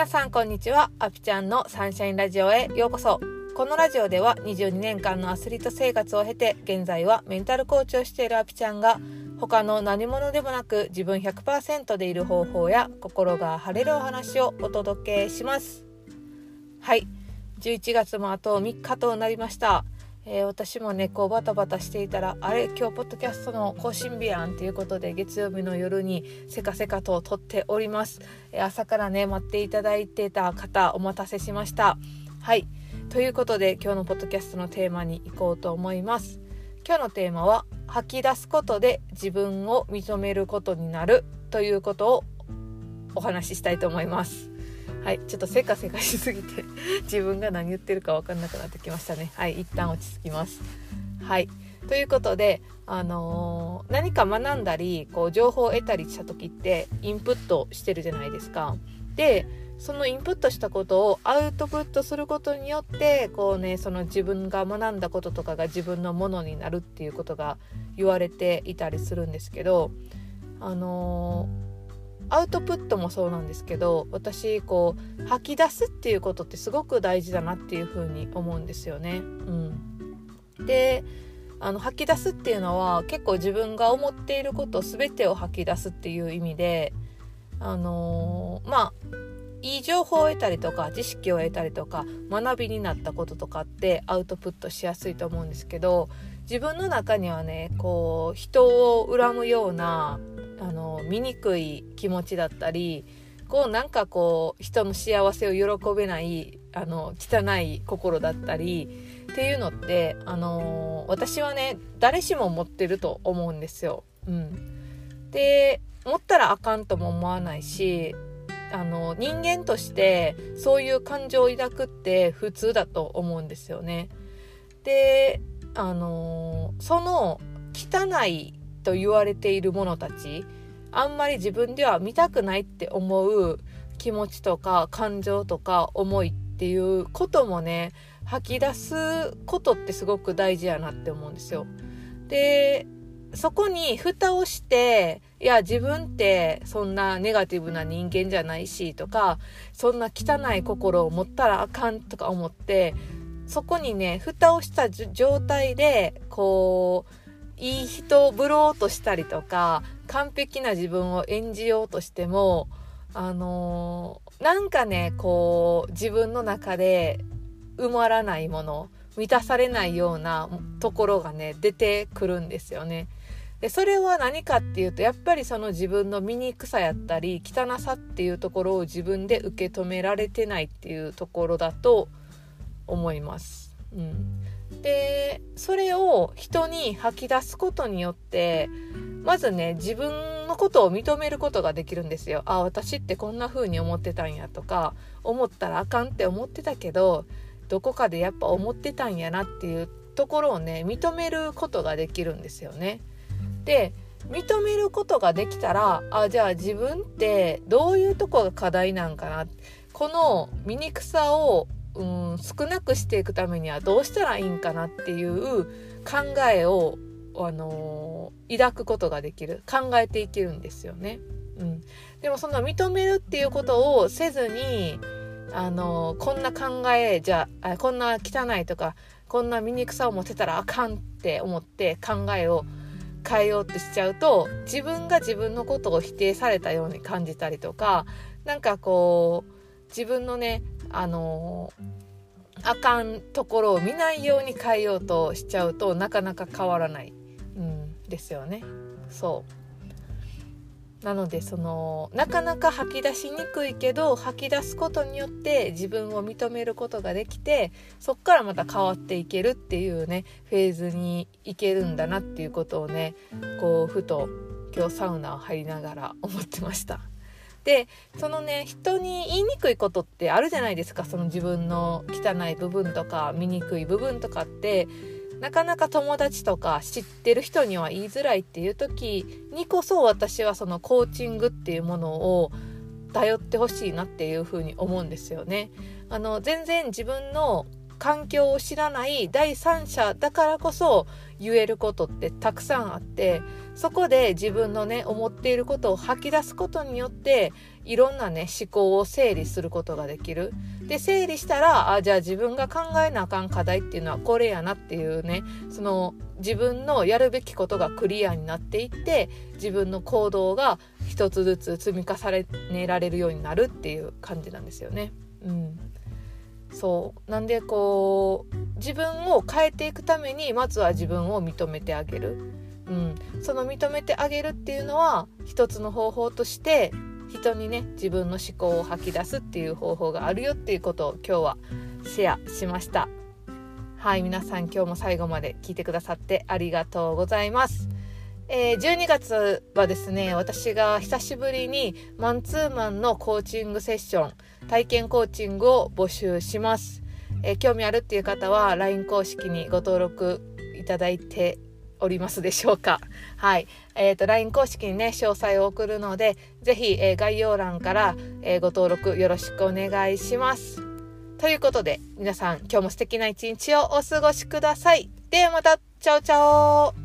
皆さんこんにちは。アピちゃんのサンシャインラジオへようこそ。このラジオでは22年間のアスリート生活を経て現在はメンタルコーチをしているアピちゃんが他の何者でもなく自分100%でいる方法や心が晴れるお話をお届けします。はい。11月もあと3日となりました。えー、私もねこうバタバタしていたらあれ今日ポッドキャストの更新日やんということで月曜日の夜にせかせかと撮っております、えー、朝からね待っていただいてた方お待たせしました。はい。ということで今日のポッドキャストのテーマに行こうと思います。今日のテーマは吐き出すことで自分を認めることになるということをお話ししたいと思います。はいちょっとせかせかしすぎて 自分が何言ってるか分かんなくなってきましたねはい一旦落ち着きますはいということで、あのー、何か学んだりこう情報を得たりした時ってインプットしてるじゃないですか。でそのインプットしたことをアウトプットすることによってこうねその自分が学んだこととかが自分のものになるっていうことが言われていたりするんですけどあのーアウトプットもそうなんですけど私こう吐き出すっていうことってすごく大事だなっていうふうに思うんですよね。うん、であの吐き出すっていうのは結構自分が思っていること全てを吐き出すっていう意味であのー、まあいい情報を得たりとか知識を得たりとか学びになったこととかってアウトプットしやすいと思うんですけど自分の中にはねこう人を恨むようなあの醜い気持ちだったりこうなんかこう人の幸せを喜べないあの汚い心だったりっていうのってあの私はね誰しも持ってると思うんですよ。うん、で持ったらあかんとも思わないしあの人間としてそういう感情を抱くって普通だと思うんですよね。であのその汚いと言われているものたちあんまり自分では見たくないって思う気持ちとか感情とか思いっていうこともね吐き出すことってすごく大事やなって思うんですよ。でそこに蓋をしていや自分ってそんなネガティブな人間じゃないしとかそんな汚い心を持ったらあかんとか思ってそこにね蓋をした状態でこういい人ぶろうとしたりとか完璧な自分を演じようとしてもあのー、なんかねこう自分の中で埋まらないもの満たされないようなところがね出てくるんですよね。でそれは何かっていうとやっぱりその自分の醜さやったり汚さっていうところを自分で受け止められてないっていうところだと思います。うん、でそれを人に吐き出すことによってまずね自分のことを認めることができるんですよ。あ私ってこんな風に思ってたんやとか思ったらあかんって思ってたけどどこかでやっぱ思ってたんやなっていうところをね認めることができるんですよね。で認めることができたらあじゃあ自分ってどういうとこが課題なんかなこの醜さをうん少なくしていくためにはどうしたらいいんかなっていう考えを、あのー、抱くことができる考えていけるんですよね。うん、でもその認めるっていうことをせずに、あの、こんな考えじゃあこんな汚いとかこんな醜さを持てたらあかんって思って考えを変えようとしちゃうと自分が自分のことを否定されたように感じたりとかなんかこう自分のねあのあかんところを見ないように変えようとしちゃうとなかなか変わらない、うん、ですよね。そうなのでそのなかなか吐き出しにくいけど吐き出すことによって自分を認めることができてそっからまた変わっていけるっていうねフェーズにいけるんだなっていうことをねこうふと今日サウナを入りながら思ってました。でそのね人に言いにくいことってあるじゃないですかその自分の汚い部分とか醜い部分とかってなかなか友達とか知ってる人には言いづらいっていう時にこそ私はそのコーチングっていうものを頼ってほしいなっていうふうに思うんですよね。あの全然自分の環境を知らない第三者だからこそ言えることってたくさんあってそこで自分のね思っていることを吐き出すことによっていろんなね思考を整理することができる。で整理したらあじゃあ自分が考えなあかん課題っていうのはこれやなっていうねその自分のやるべきことがクリアになっていって自分の行動が一つずつ積み重ねられるようになるっていう感じなんですよね。うん、そう。なんでこう自分を変えていくためにまずは自分を認めてあげる、うん、その認めてあげるっていうのは一つの方法として人にね自分の思考を吐き出すっていう方法があるよっていうことを今日はシェアしました。はい皆さん今日も最後まで聞いてくださってありがとうございます。えー、12月はですね私が久しぶりにマンツーマンのコーチングセッション体験コーチングを募集します、えー、興味あるっていう方は LINE 公式にご登録いただいておりますでしょうかはい。えっ、ー、と、LINE 公式にね、詳細を送るので、ぜひ、えー、概要欄から、えー、ご登録よろしくお願いします。ということで、皆さん、今日も素敵な一日をお過ごしください。ではまた、チャオチャオ